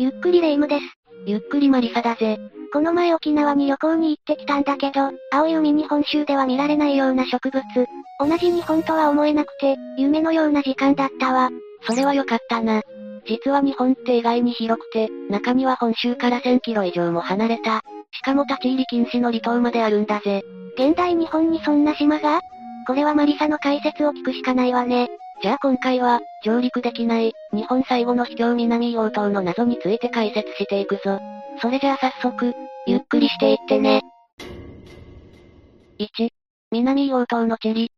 ゆっくりレ夢ムです。ゆっくりマリサだぜ。この前沖縄に旅行に行ってきたんだけど、青い海に本州では見られないような植物。同じ日本とは思えなくて、夢のような時間だったわ。それは良かったな。実は日本って意外に広くて、中には本州から1000キロ以上も離れた。しかも立ち入り禁止の離島まであるんだぜ。現代日本にそんな島が？これはマリサの解説を聞くしかないわね。じゃあ今回は、上陸できない、日本最後の秘境南硫黄島の謎について解説していくぞ。それじゃあ早速、ゆっくりしていってね。1、南硫黄島の地理。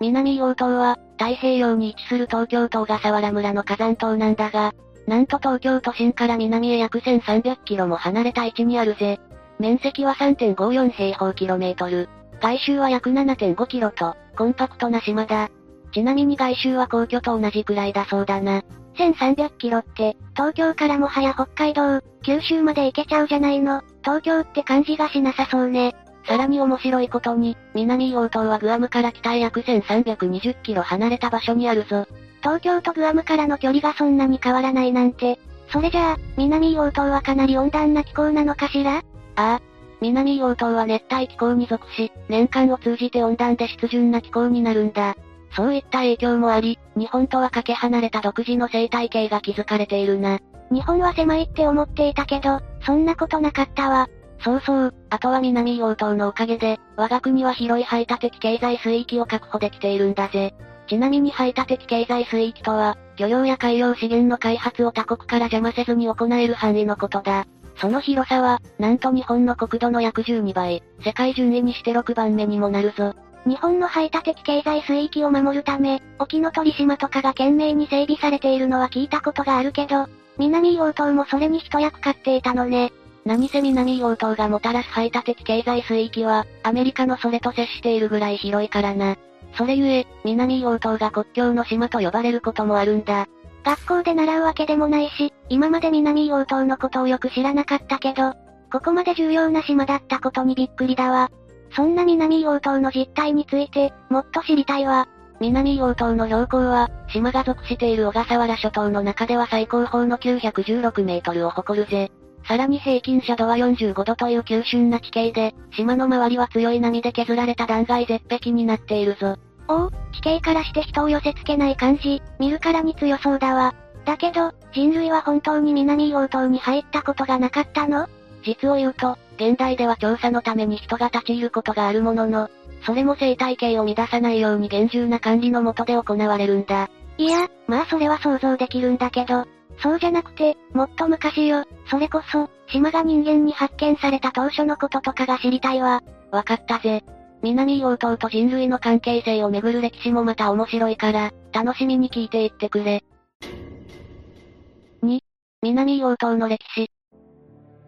南硫黄島は、太平洋に位置する東京都小笠原村の火山島なんだが、なんと東京都心から南へ約1300キロも離れた位置にあるぜ。面積は3.54平方キロメートル。外周は約7.5キロと、コンパクトな島だ。ちなみに外周は皇居と同じくらいだそうだな。1300キロって、東京からもはや北海道、九州まで行けちゃうじゃないの。東京って感じがしなさそうね。さらに面白いことに、南硫黄島はグアムから北へ約1320キロ離れた場所にあるぞ。東京とグアムからの距離がそんなに変わらないなんて。それじゃあ、南硫黄島はかなり温暖な気候なのかしら？ああ。南硫黄島は熱帯気候に属し、年間を通じて温暖で湿潤な気候になるんだ。そういった影響もあり、日本とはかけ離れた独自の生態系が築かれているな。日本は狭いって思っていたけど、そんなことなかったわ。そうそう、あとは南硫黄島のおかげで、我が国は広い排他的経済水域を確保できているんだぜ。ちなみに排他的経済水域とは、漁業や海洋資源の開発を他国から邪魔せずに行える範囲のことだ。その広さは、なんと日本の国土の約12倍、世界順位にして6番目にもなるぞ。日本の排他的経済水域を守るため、沖ノ鳥島とかが懸命に整備されているのは聞いたことがあるけど、南硫黄島もそれに一役買っていたのね。何せ南硫黄島がもたらす排他的経済水域は、アメリカのそれと接しているぐらい広いからな。それゆえ、南硫黄島が国境の島と呼ばれることもあるんだ。学校で習うわけでもないし、今まで南硫黄島のことをよく知らなかったけど、ここまで重要な島だったことにびっくりだわ。そんな南硫黄島の実態について、もっと知りたいわ。南硫黄島の標高は、島が属している小笠原諸島の中では最高峰の916メートルを誇るぜ。さらに平均斜度は45度という急峻な地形で、島の周りは強い波で削られた断崖絶壁になっているぞ。おお、地形からして人を寄せ付けない感じ、見るからに強そうだわ。だけど、人類は本当に南硫黄島に入ったことがなかったの？実を言うと、現代では調査のために人が立ち入ることがあるものの、それも生態系を乱さないように厳重な管理の下で行われるんだ。いや、まあそれは想像できるんだけど、そうじゃなくて、もっと昔よ、それこそ、島が人間に発見された当初のこととかが知りたいわ。わかったぜ。南硫黄島と人類の関係性をめぐる歴史もまた面白いから、楽しみに聞いていってくれ。2、南硫黄島の歴史。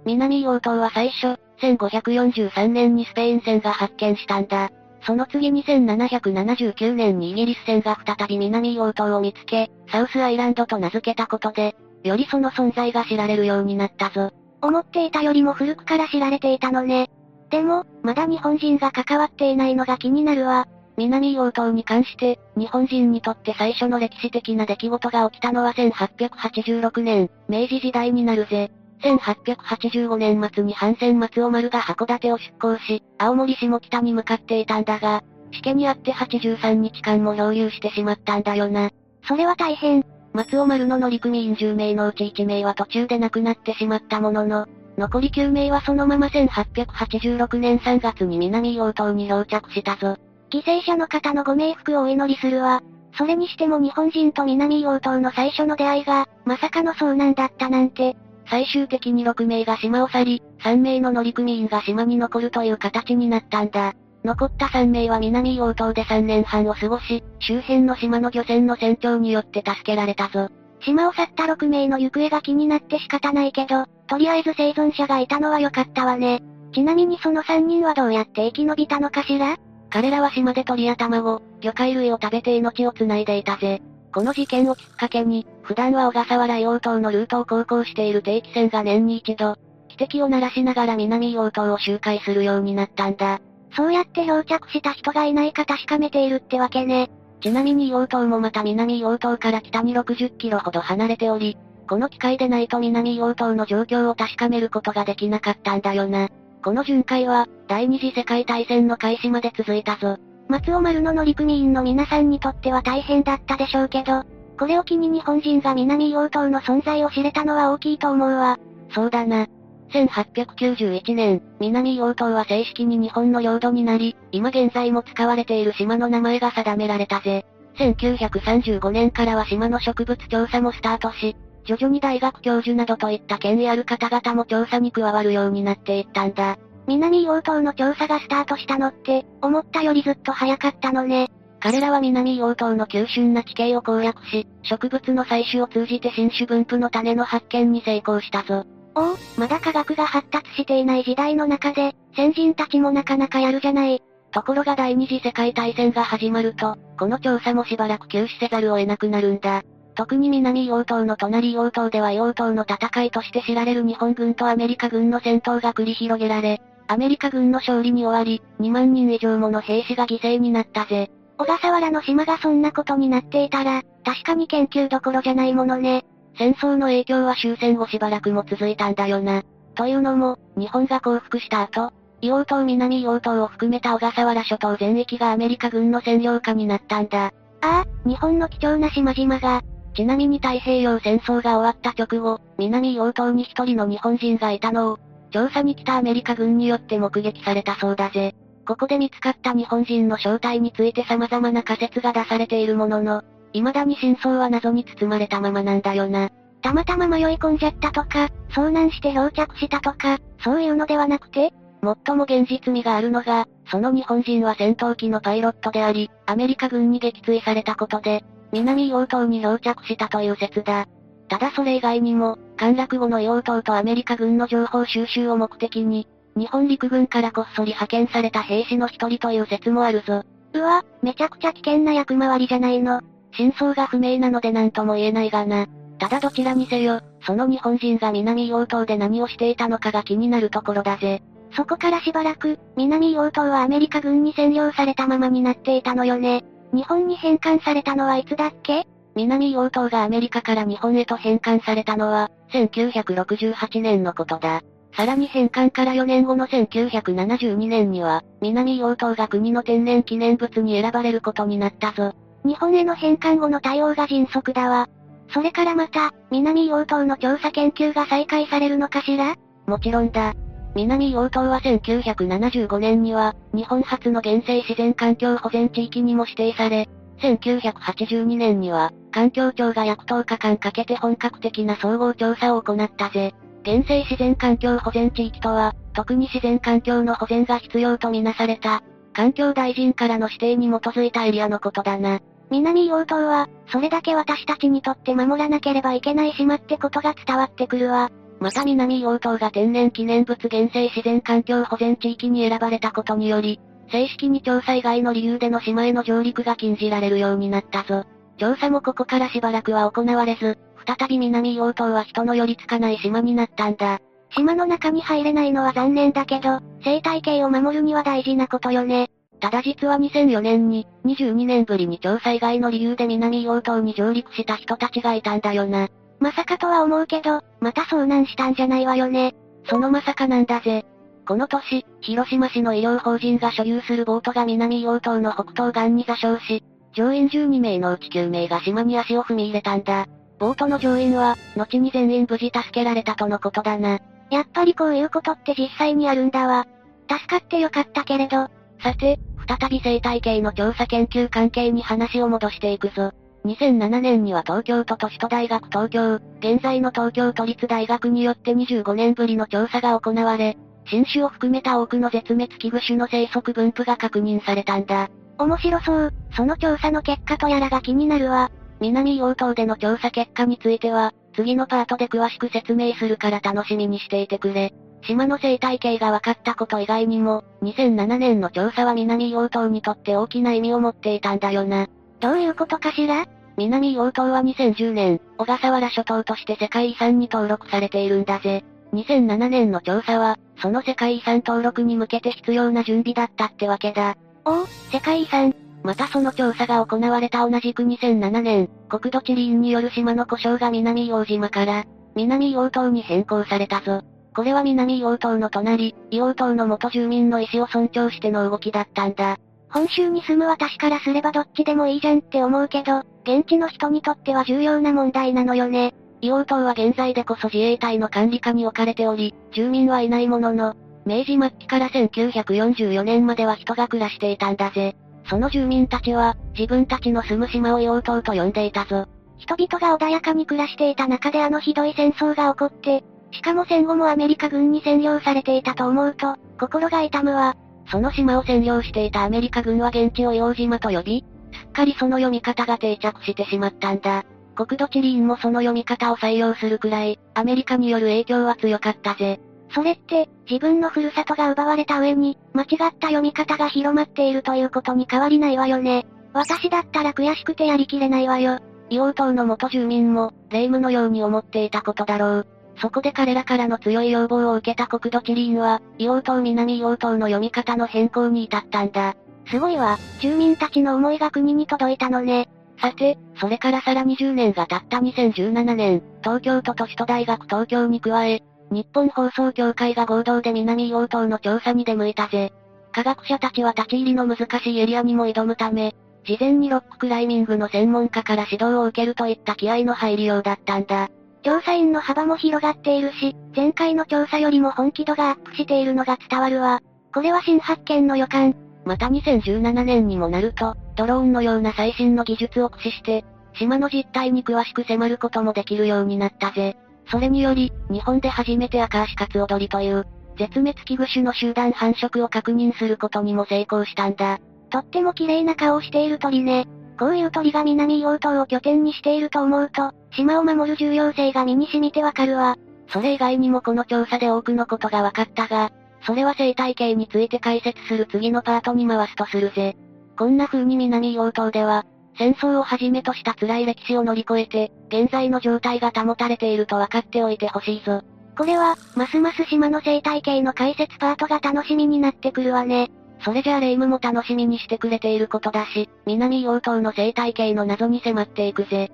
南硫黄島は最初、1543年にスペイン船が発見したんだ。その次に1779年にイギリス船が再び南硫黄島を見つけ、サウスアイランドと名付けたことで、よりその存在が知られるようになったぞ。思っていたよりも古くから知られていたのね。でも、まだ日本人が関わっていないのが気になるわ。南硫黄島に関して、日本人にとって最初の歴史的な出来事が起きたのは1886年、明治時代になるぜ。1885年末に反戦松尾丸が函館を出港し、青森下北に向かっていたんだが、しけにあって83日間も漂流してしまったんだよな。それは大変。松尾丸の乗組員10名のうち1名は途中で亡くなってしまったものの、残り9名はそのまま1886年3月に南硫黄島に漂着したぞ。犠牲者の方のご冥福をお祈りするわ。それにしても日本人と南硫黄島の最初の出会いが、まさかの遭難だったなんて、最終的に6名が島を去り、3名の乗組員が島に残るという形になったんだ。残った3名は南硫黄島で3年半を過ごし、周辺の島の漁船の船長によって助けられたぞ。島を去った6名の行方が気になって仕方ないけど、とりあえず生存者がいたのは良かったわね。ちなみにその3人はどうやって生き延びたのかしら？彼らは島で鳥や卵、魚介類を食べて命を繋いでいたぜ。この事件をきっかけに、普段は小笠原硫黄島のルートを航行している定期船が年に一度、汽笛を鳴らしながら南硫黄島を周回するようになったんだ。そうやって漂着した人がいないか確かめているってわけね。ちなみに硫黄島もまた南硫黄島から北に60キロほど離れており、この機会でないと南硫黄島の状況を確かめることができなかったんだよな。この巡回は、第二次世界大戦の開始まで続いたぞ。松尾丸の乗組員の皆さんにとっては大変だったでしょうけど、これを機に日本人が南硫黄島の存在を知れたのは大きいと思うわ。そうだな。1891年、南硫黄島は正式に日本の領土になり、今現在も使われている島の名前が定められたぜ。1935年からは島の植物調査もスタートし、徐々に大学教授などといった権威ある方々も調査に加わるようになっていったんだ。南硫黄島の調査がスタートしたのって、思ったよりずっと早かったのね。彼らは南硫黄島の急峻な地形を攻略し、植物の採取を通じて新種分布の種の発見に成功したぞ。おお、まだ科学が発達していない時代の中で、先人たちもなかなかやるじゃない。ところが第二次世界大戦が始まると、この調査もしばらく休止せざるを得なくなるんだ。特に南硫黄島の隣硫黄島では硫黄島の戦いとして知られる日本軍とアメリカ軍の戦闘が繰り広げられ、アメリカ軍の勝利に終わり、2万人以上もの兵士が犠牲になったぜ。小笠原の島がそんなことになっていたら、確かに研究どころじゃないものね。戦争の影響は終戦後しばらくも続いたんだよな。というのも、日本が降伏した後、硫黄島南硫黄島を含めた小笠原諸島全域がアメリカ軍の占領下になったんだ。ああ、日本の貴重な島々が。ちなみに太平洋戦争が終わった直後、南硫黄島に一人の日本人がいたのを、調査に来たアメリカ軍によって目撃されたそうだぜ。ここで見つかった日本人の正体について様々な仮説が出されているものの、未だに真相は謎に包まれたままなんだよな。たまたま迷い込んじゃったとか、遭難して漂着したとか、そういうのではなくて最も現実味があるのが、その日本人は戦闘機のパイロットであり、アメリカ軍に撃墜されたことで、南硫黄島に漂着したという説だ。ただそれ以外にも、陥落後の硫黄島とアメリカ軍の情報収集を目的に、日本陸軍からこっそり派遣された兵士の一人という説もあるぞ。うわ、めちゃくちゃ危険な役回りじゃないの。真相が不明なので何とも言えないがな。ただどちらにせよ、その日本人が南硫黄島で何をしていたのかが気になるところだぜ。そこからしばらく、南硫黄島はアメリカ軍に占領されたままになっていたのよね。日本に返還されたのはいつだっけ？南硫黄島がアメリカから日本へと返還されたのは、1968年のことだ。さらに返還から4年後の1972年には、南硫黄島が国の天然記念物に選ばれることになったぞ。日本への返還後の対応が迅速だわ。それからまた、南硫黄島の調査研究が再開されるのかしら？もちろんだ。南硫黄島は1975年には、日本初の原生自然環境保全地域にも指定され、1982年には、環境庁が約10日間かけて本格的な総合調査を行ったぜ。原生自然環境保全地域とは、特に自然環境の保全が必要とみなされた、環境大臣からの指定に基づいたエリアのことだな。南硫黄島は、それだけ私たちにとって守らなければいけない島ってことが伝わってくるわ。また南硫黄島が天然記念物原生自然環境保全地域に選ばれたことにより、正式に調査以外の理由での島への上陸が禁じられるようになったぞ。調査もここからしばらくは行われず、再び南硫黄島は人の寄りつかない島になったんだ。島の中に入れないのは残念だけど、生態系を守るには大事なことよね。ただ実は2004年に、22年ぶりに調査以外の理由で南硫黄島に上陸した人たちがいたんだよな。まさかとは思うけど、また遭難したんじゃないわよね。そのまさかなんだぜ。この年、広島市の医療法人が所有するボートが南硫黄島の北東岸に座礁し、乗員12名のうち9名が島に足を踏み入れたんだ。ボートの乗員は、後に全員無事助けられたとのことだな。やっぱりこういうことって実際にあるんだわ。助かってよかったけれど。さて、再び生態系の調査研究関係に話を戻していくぞ。2007年には東京都都市都大学東京、現在の東京都立大学によって25年ぶりの調査が行われ、新種を含めた多くの絶滅危惧種の生息分布が確認されたんだ。面白そう。その調査の結果とやらが気になるわ。南硫黄島での調査結果については、次のパートで詳しく説明するから楽しみにしていてくれ。島の生態系が分かったこと以外にも、2007年の調査は南硫黄島にとって大きな意味を持っていたんだよな。どういうことかしら？南硫黄島は2010年、小笠原諸島として世界遺産に登録されているんだぜ。2007年の調査は、その世界遺産登録に向けて必要な準備だったってわけだ。お？お、世界遺産。またその調査が行われた同じく2007年、国土地理院による島の故障が南硫黄島から、南硫黄島に変更されたぞ。これは南硫黄島の隣、硫黄島の元住民の意思を尊重しての動きだったんだ。本州に住む私からすればどっちでもいいじゃんって思うけど、現地の人にとっては重要な問題なのよね。硫黄島は現在でこそ自衛隊の管理下に置かれており、住民はいないものの、明治末期から1944年までは人が暮らしていたんだぜ。その住民たちは、自分たちの住む島を硫黄島と呼んでいたぞ。人々が穏やかに暮らしていた中であのひどい戦争が起こって、しかも戦後もアメリカ軍に占領されていたと思うと、心が痛むわ。その島を占領していたアメリカ軍は現地を硫黄島と呼び、すっかりその読み方が定着してしまったんだ。国土地理院もその読み方を採用するくらい、アメリカによる影響は強かったぜ。それって、自分のふるさとが奪われた上に、間違った読み方が広まっているということに変わりないわよね。私だったら悔しくてやりきれないわよ。硫黄島の元住民も、霊夢のように思っていたことだろう。そこで彼らからの強い要望を受けた国土地理院は、硫黄島南硫黄島の読み方の変更に至ったんだ。すごいわ、住民たちの思いが国に届いたのね。さて、それからさらに10年が経った2017年、東京都都市都大学東京に加え、日本放送協会が合同で南硫黄島の調査に出向いたぜ。科学者たちは立ち入りの難しいエリアにも挑むため、事前にロッククライミングの専門家から指導を受けるといった気合の入りようだったんだ。調査員の幅も広がっているし、前回の調査よりも本気度がアップしているのが伝わるわ。これは新発見の予感。また2017年にもなると、ドローンのような最新の技術を駆使して、島の実態に詳しく迫ることもできるようになったぜ。それにより、日本で初めてアカアシカツオドリという、絶滅危惧種の集団繁殖を確認することにも成功したんだ。とっても綺麗な顔をしている鳥ね。こういう鳥が南硫黄島を拠点にしていると思うと、島を守る重要性が身に染みてわかるわ。それ以外にもこの調査で多くのことが分かったが、それは生態系について解説する次のパートに回すとするぜ。こんな風に南硫黄島では、戦争をはじめとした辛い歴史を乗り越えて、現在の状態が保たれていると分かっておいてほしいぞ。これは、ますます島の生態系の解説パートが楽しみになってくるわね。それじゃあレイムも楽しみにしてくれていることだし、南硫黄島の生態系の謎に迫っていくぜ。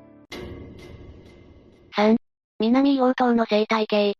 3、南硫黄島の生態系。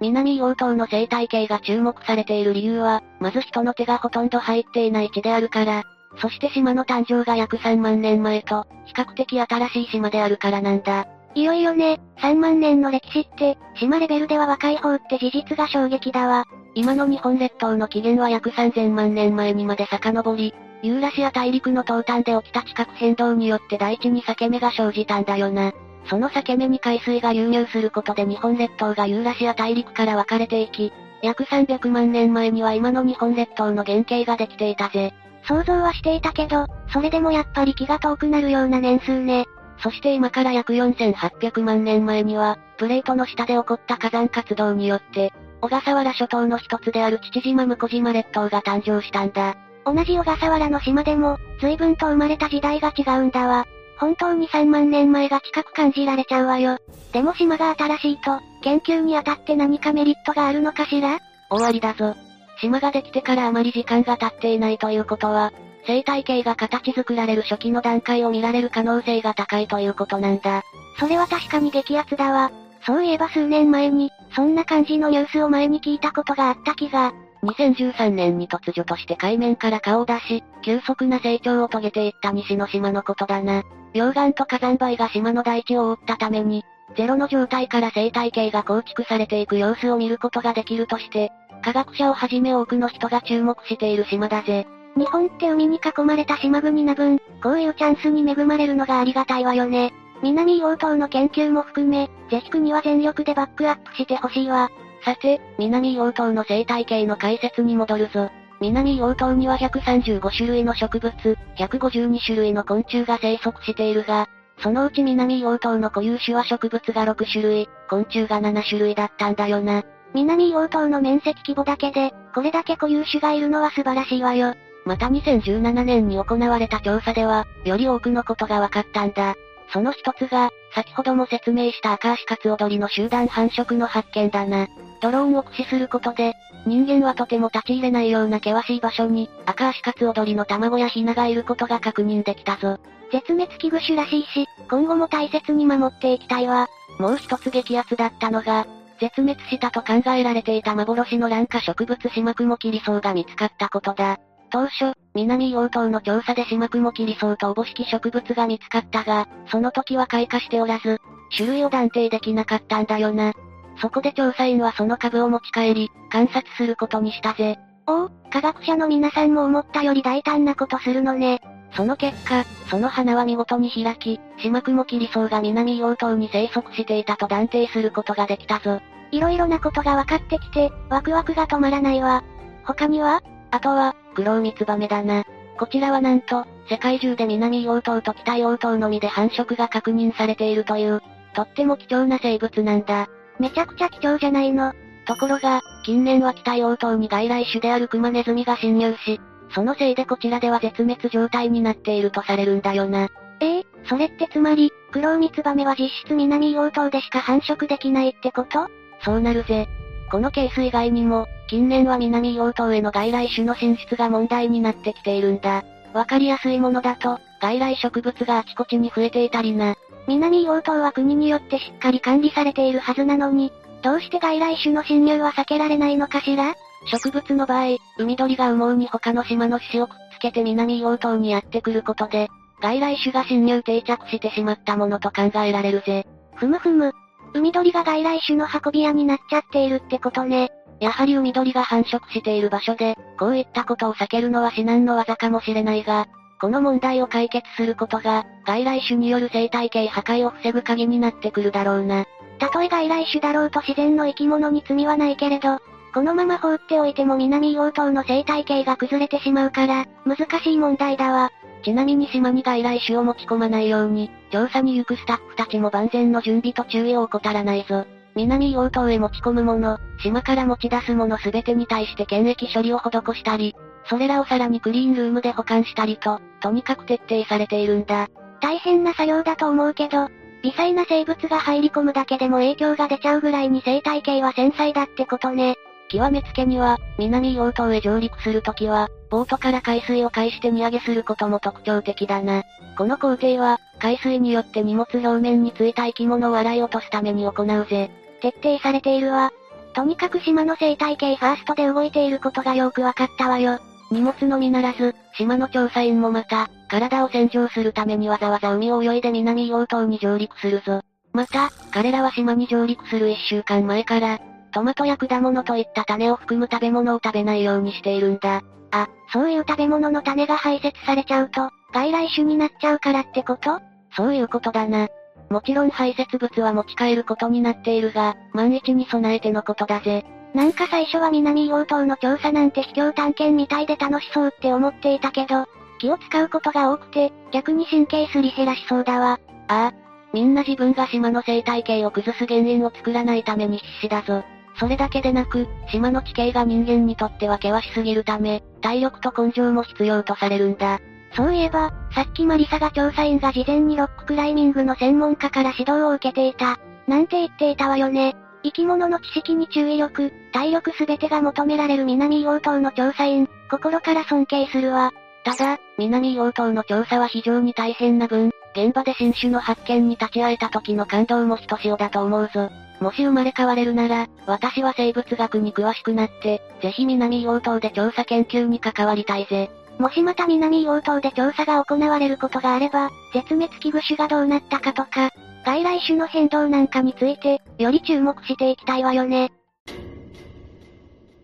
南硫黄島の生態系が注目されている理由は、まず人の手がほとんど入っていない地であるから、そして島の誕生が約3万年前と、比較的新しい島であるからなんだ。いよいよね、3万年の歴史って、島レベルでは若い方って事実が衝撃だわ。今の日本列島の起源は約3000万年前にまで遡り、ユーラシア大陸の東端で起きた地殻変動によって大地に裂け目が生じたんだよな。その裂け目に海水が流入することで日本列島がユーラシア大陸から分かれていき、約300万年前には今の日本列島の原型ができていたぜ。想像はしていたけど、それでもやっぱり気が遠くなるような年数ね。そして今から約4800万年前には、プレートの下で起こった火山活動によって、小笠原諸島の一つである父島向島列島が誕生したんだ。同じ小笠原の島でも、随分と生まれた時代が違うんだわ。本当に3万年前が近く感じられちゃうわよ。でも島が新しいと、研究にあたって何かメリットがあるのかしら？終わりだぞ。島ができてからあまり時間が経っていないということは、生態系が形作られる初期の段階を見られる可能性が高いということなんだ。それは確かに激アツだわ。そういえば数年前に、そんな感じのニュースを前に聞いたことがあった気が。2013年に突如として海面から顔を出し、急速な成長を遂げていった西の島のことだな。溶岩と火山灰が島の大地を覆ったために、ゼロの状態から生態系が構築されていく様子を見ることができるとして、科学者をはじめ多くの人が注目している島だぜ。日本って海に囲まれた島国な分、こういうチャンスに恵まれるのがありがたいわよね。南硫黄島の研究も含め、ぜひ国は全力でバックアップしてほしいわ。さて、南硫黄島の生態系の解説に戻るぞ。南硫黄島には135種類の植物、152種類の昆虫が生息しているが、そのうち南硫黄島の固有種は植物が6種類、昆虫が7種類だったんだよな。南硫黄島の面積規模だけで、これだけ固有種がいるのは素晴らしいわよ。また2017年に行われた調査では、より多くのことが分かったんだ。その一つが、先ほども説明した赤足カツオドリの集団繁殖の発見だな。ドローンを駆使することで、人間はとても立ち入れないような険しい場所に、赤足カツオドリの卵やヒナがいることが確認できたぞ。絶滅危惧種らしいし、今後も大切に守っていきたいわ。もう一つ激アツだったのが、絶滅したと考えられていた幻の卵化植物シマクモキリソウが見つかったことだ。当初、南硫黄島の調査でシマクモキリソウとおぼしき植物が見つかったが、その時は開花しておらず、種類を断定できなかったんだよな。そこで調査員はその株を持ち帰り、観察することにしたぜ。おお、科学者の皆さんも思ったより大胆なことするのね。その結果、その花は見事に開き、島雲キリソウが南硫黄島に生息していたと断定することができたぞ。いろいろなことが分かってきて、ワクワクが止まらないわ。他には？あとは、グロウミツバメだな。こちらはなんと、世界中で南硫黄島と北硫黄島のみで繁殖が確認されているという、とっても貴重な生物なんだ。めちゃくちゃ貴重じゃないの。ところが、近年は北硫黄島に外来種であるクマネズミが侵入し、そのせいでこちらでは絶滅状態になっているとされるんだよな。ええー、それってつまり、クロウミツバメは実質南硫黄島でしか繁殖できないってこと？そうなるぜ。このケース以外にも、近年は南硫黄島への外来種の進出が問題になってきているんだ。わかりやすいものだと、外来植物があちこちに増えていたりな。南硫黄島は国によってしっかり管理されているはずなのに、どうして外来種の侵入は避けられないのかしら？植物の場合、海鳥が羽毛に他の島の獅子をくっつけて南硫黄島にやってくることで、外来種が侵入定着してしまったものと考えられるぜ。ふむふむ。海鳥が外来種の運び屋になっちゃっているってことね。やはり海鳥が繁殖している場所で、こういったことを避けるのは至難の技かもしれないが、この問題を解決することが、外来種による生態系破壊を防ぐ鍵になってくるだろうな。たとえ外来種だろうと自然の生き物に罪はないけれど、このまま放っておいても南硫黄島の生態系が崩れてしまうから、難しい問題だわ。ちなみに島に外来種を持ち込まないように、調査に行くスタッフたちも万全の準備と注意を怠らないぞ。南硫黄島へ持ち込むもの、島から持ち出すものすべてに対して検疫処理を施したり、それらをさらにクリーンルームで保管したりと、とにかく徹底されているんだ。大変な作業だと思うけど、微細な生物が入り込むだけでも影響が出ちゃうぐらいに生態系は繊細だってことね。極めつけには、南硫黄島へ上陸するときは、ボートから海水を介して荷上げすることも特徴的だな。この工程は、海水によって荷物表面についた生き物を洗い落とすために行うぜ。徹底されているわ。とにかく島の生態系ファーストで動いていることがよくわかったわよ。荷物のみならず、島の調査員もまた、体を洗浄するためにわざわざ海を泳いで南硫黄島に上陸するぞ。また、彼らは島に上陸する一週間前から、トマトや果物といった種を含む食べ物を食べないようにしているんだ。あ、そういう食べ物の種が排泄されちゃうと、外来種になっちゃうからってこと？そういうことだな。もちろん排泄物は持ち帰ることになっているが、万一に備えてのことだぜ。なんか最初は南硫黄島の調査なんて秘境探検みたいで楽しそうって思っていたけど、気を使うことが多くて、逆に神経すり減らしそうだわ。ああ。みんな自分が島の生態系を崩す原因を作らないために必死だぞ。それだけでなく、島の地形が人間にとっては険しすぎるため、体力と根性も必要とされるんだ。そういえば、さっきマリサが調査員が事前にロッククライミングの専門家から指導を受けていた。なんて言っていたわよね。生き物の知識に注意力、体力すべてが求められる南硫黄島の調査員、心から尊敬するわ。ただ、南硫黄島の調査は非常に大変な分、現場で新種の発見に立ち会えた時の感動もひとしおだと思うぞ。もし生まれ変われるなら、私は生物学に詳しくなって、ぜひ南硫黄島で調査研究に関わりたいぜ。もしまた南硫黄島で調査が行われることがあれば、絶滅危惧種がどうなったかとか、外来種の変動なんかについて、より注目していきたいわよね。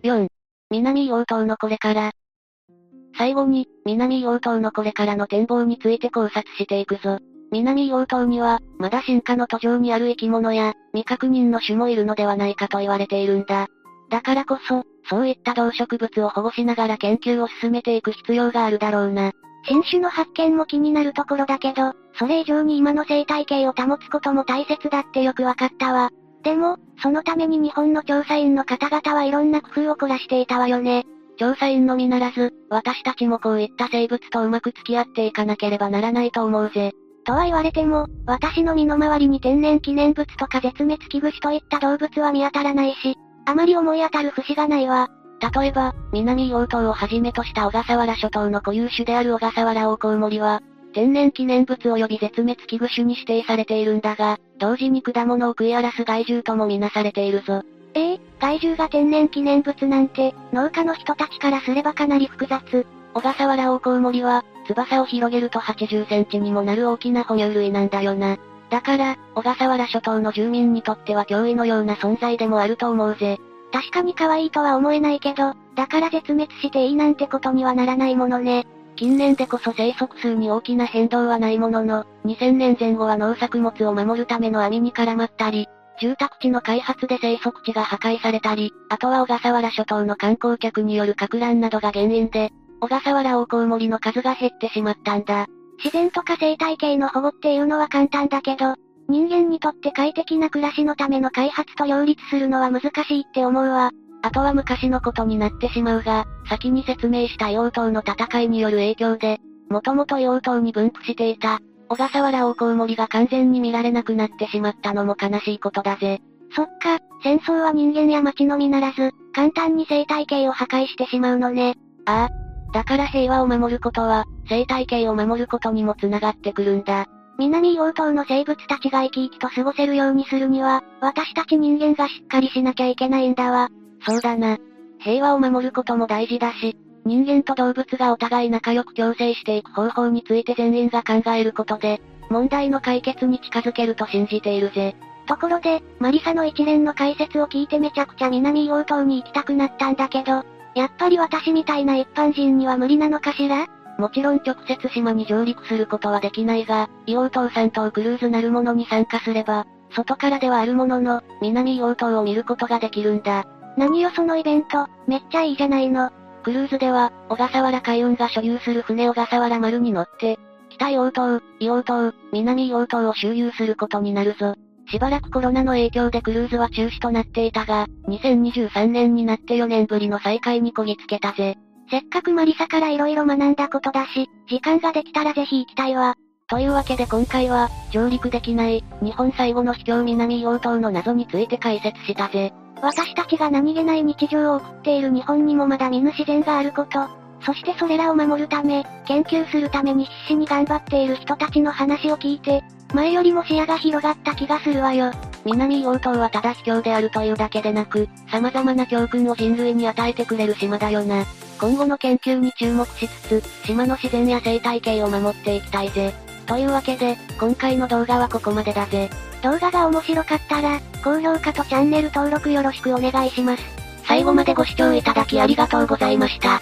4. 南硫黄島のこれから。最後に、南硫黄島のこれからの展望について考察していくぞ。南硫黄島には、まだ進化の途上にある生き物や、未確認の種もいるのではないかと言われているんだ。だからこそ、そういった動植物を保護しながら研究を進めていく必要があるだろうな。新種の発見も気になるところだけど、それ以上に今の生態系を保つことも大切だってよくわかったわ。でも、そのために日本の調査員の方々はいろんな工夫を凝らしていたわよね。調査員のみならず、私たちもこういった生物とうまく付き合っていかなければならないと思うぜ。とは言われても、私の身の回りに天然記念物とか絶滅危惧種といった動物は見当たらないし、あまり思い当たる節がないわ。例えば、南硫黄島をはじめとした小笠原諸島の固有種である小笠原オオコウモリは、天然記念物及び絶滅危惧種に指定されているんだが、同時に果物を食い荒らす害獣ともみなされているぞ。ええー、害獣が天然記念物なんて、農家の人たちからすればかなり複雑。小笠原オオコウモリは、翼を広げると80センチにもなる大きな哺乳類なんだよな。だから、小笠原諸島の住民にとっては脅威のような存在でもあると思うぜ。確かに可愛いとは思えないけど、だから絶滅していいなんてことにはならないものね。近年でこそ生息数に大きな変動はないものの、2000年前後は農作物を守るための網に絡まったり、住宅地の開発で生息地が破壊されたり、あとは小笠原諸島の観光客による格乱などが原因で、小笠原オオコウモリの数が減ってしまったんだ。自然とか生態系の保護っていうのは簡単だけど、人間にとって快適な暮らしのための開発と両立するのは難しいって思うわ。あとは昔のことになってしまうが、先に説明した硫黄島の戦いによる影響で、もともと硫黄島に分布していた、小笠原オオコウモリが完全に見られなくなってしまったのも悲しいことだぜ。そっか、戦争は人間や街のみならず、簡単に生態系を破壊してしまうのね。ああ、だから平和を守ることは、生態系を守ることにも繋がってくるんだ。南硫黄島の生物たちが生き生きと過ごせるようにするには、私たち人間がしっかりしなきゃいけないんだわ。そうだな。平和を守ることも大事だし、人間と動物がお互い仲良く共生していく方法について全員が考えることで、問題の解決に近づけると信じているぜ。ところで、マリサの一連の解説を聞いてめちゃくちゃ南硫黄島に行きたくなったんだけど、やっぱり私みたいな一般人には無理なのかしら？もちろん直接島に上陸することはできないが、硫黄島山島クルーズなるものに参加すれば、外からではあるものの、南硫黄島を見ることができるんだ。何よそのイベント、めっちゃいいじゃないの。クルーズでは、小笠原海運が所有する船小笠原丸に乗って、北硫黄島、硫黄島、南硫黄島を周遊することになるぞ。しばらくコロナの影響でクルーズは中止となっていたが、2023年になって4年ぶりの再開にこぎつけたぜ。せっかくマリサから色々学んだことだし、時間ができたらぜひ行きたいわ。というわけで今回は、上陸できない、日本最後の秘境南硫黄島の謎について解説したぜ。私たちが何気ない日常を送っている日本にもまだ見ぬ自然があること、そしてそれらを守るため、研究するために必死に頑張っている人たちの話を聞いて、前よりも視野が広がった気がするわよ。南硫黄島はただ秘境であるというだけでなく、様々な教訓を人類に与えてくれる島だよな。今後の研究に注目しつつ、島の自然や生態系を守っていきたいぜ。というわけで、今回の動画はここまでだぜ。動画が面白かったら、高評価とチャンネル登録よろしくお願いします。最後までご視聴いただきありがとうございました。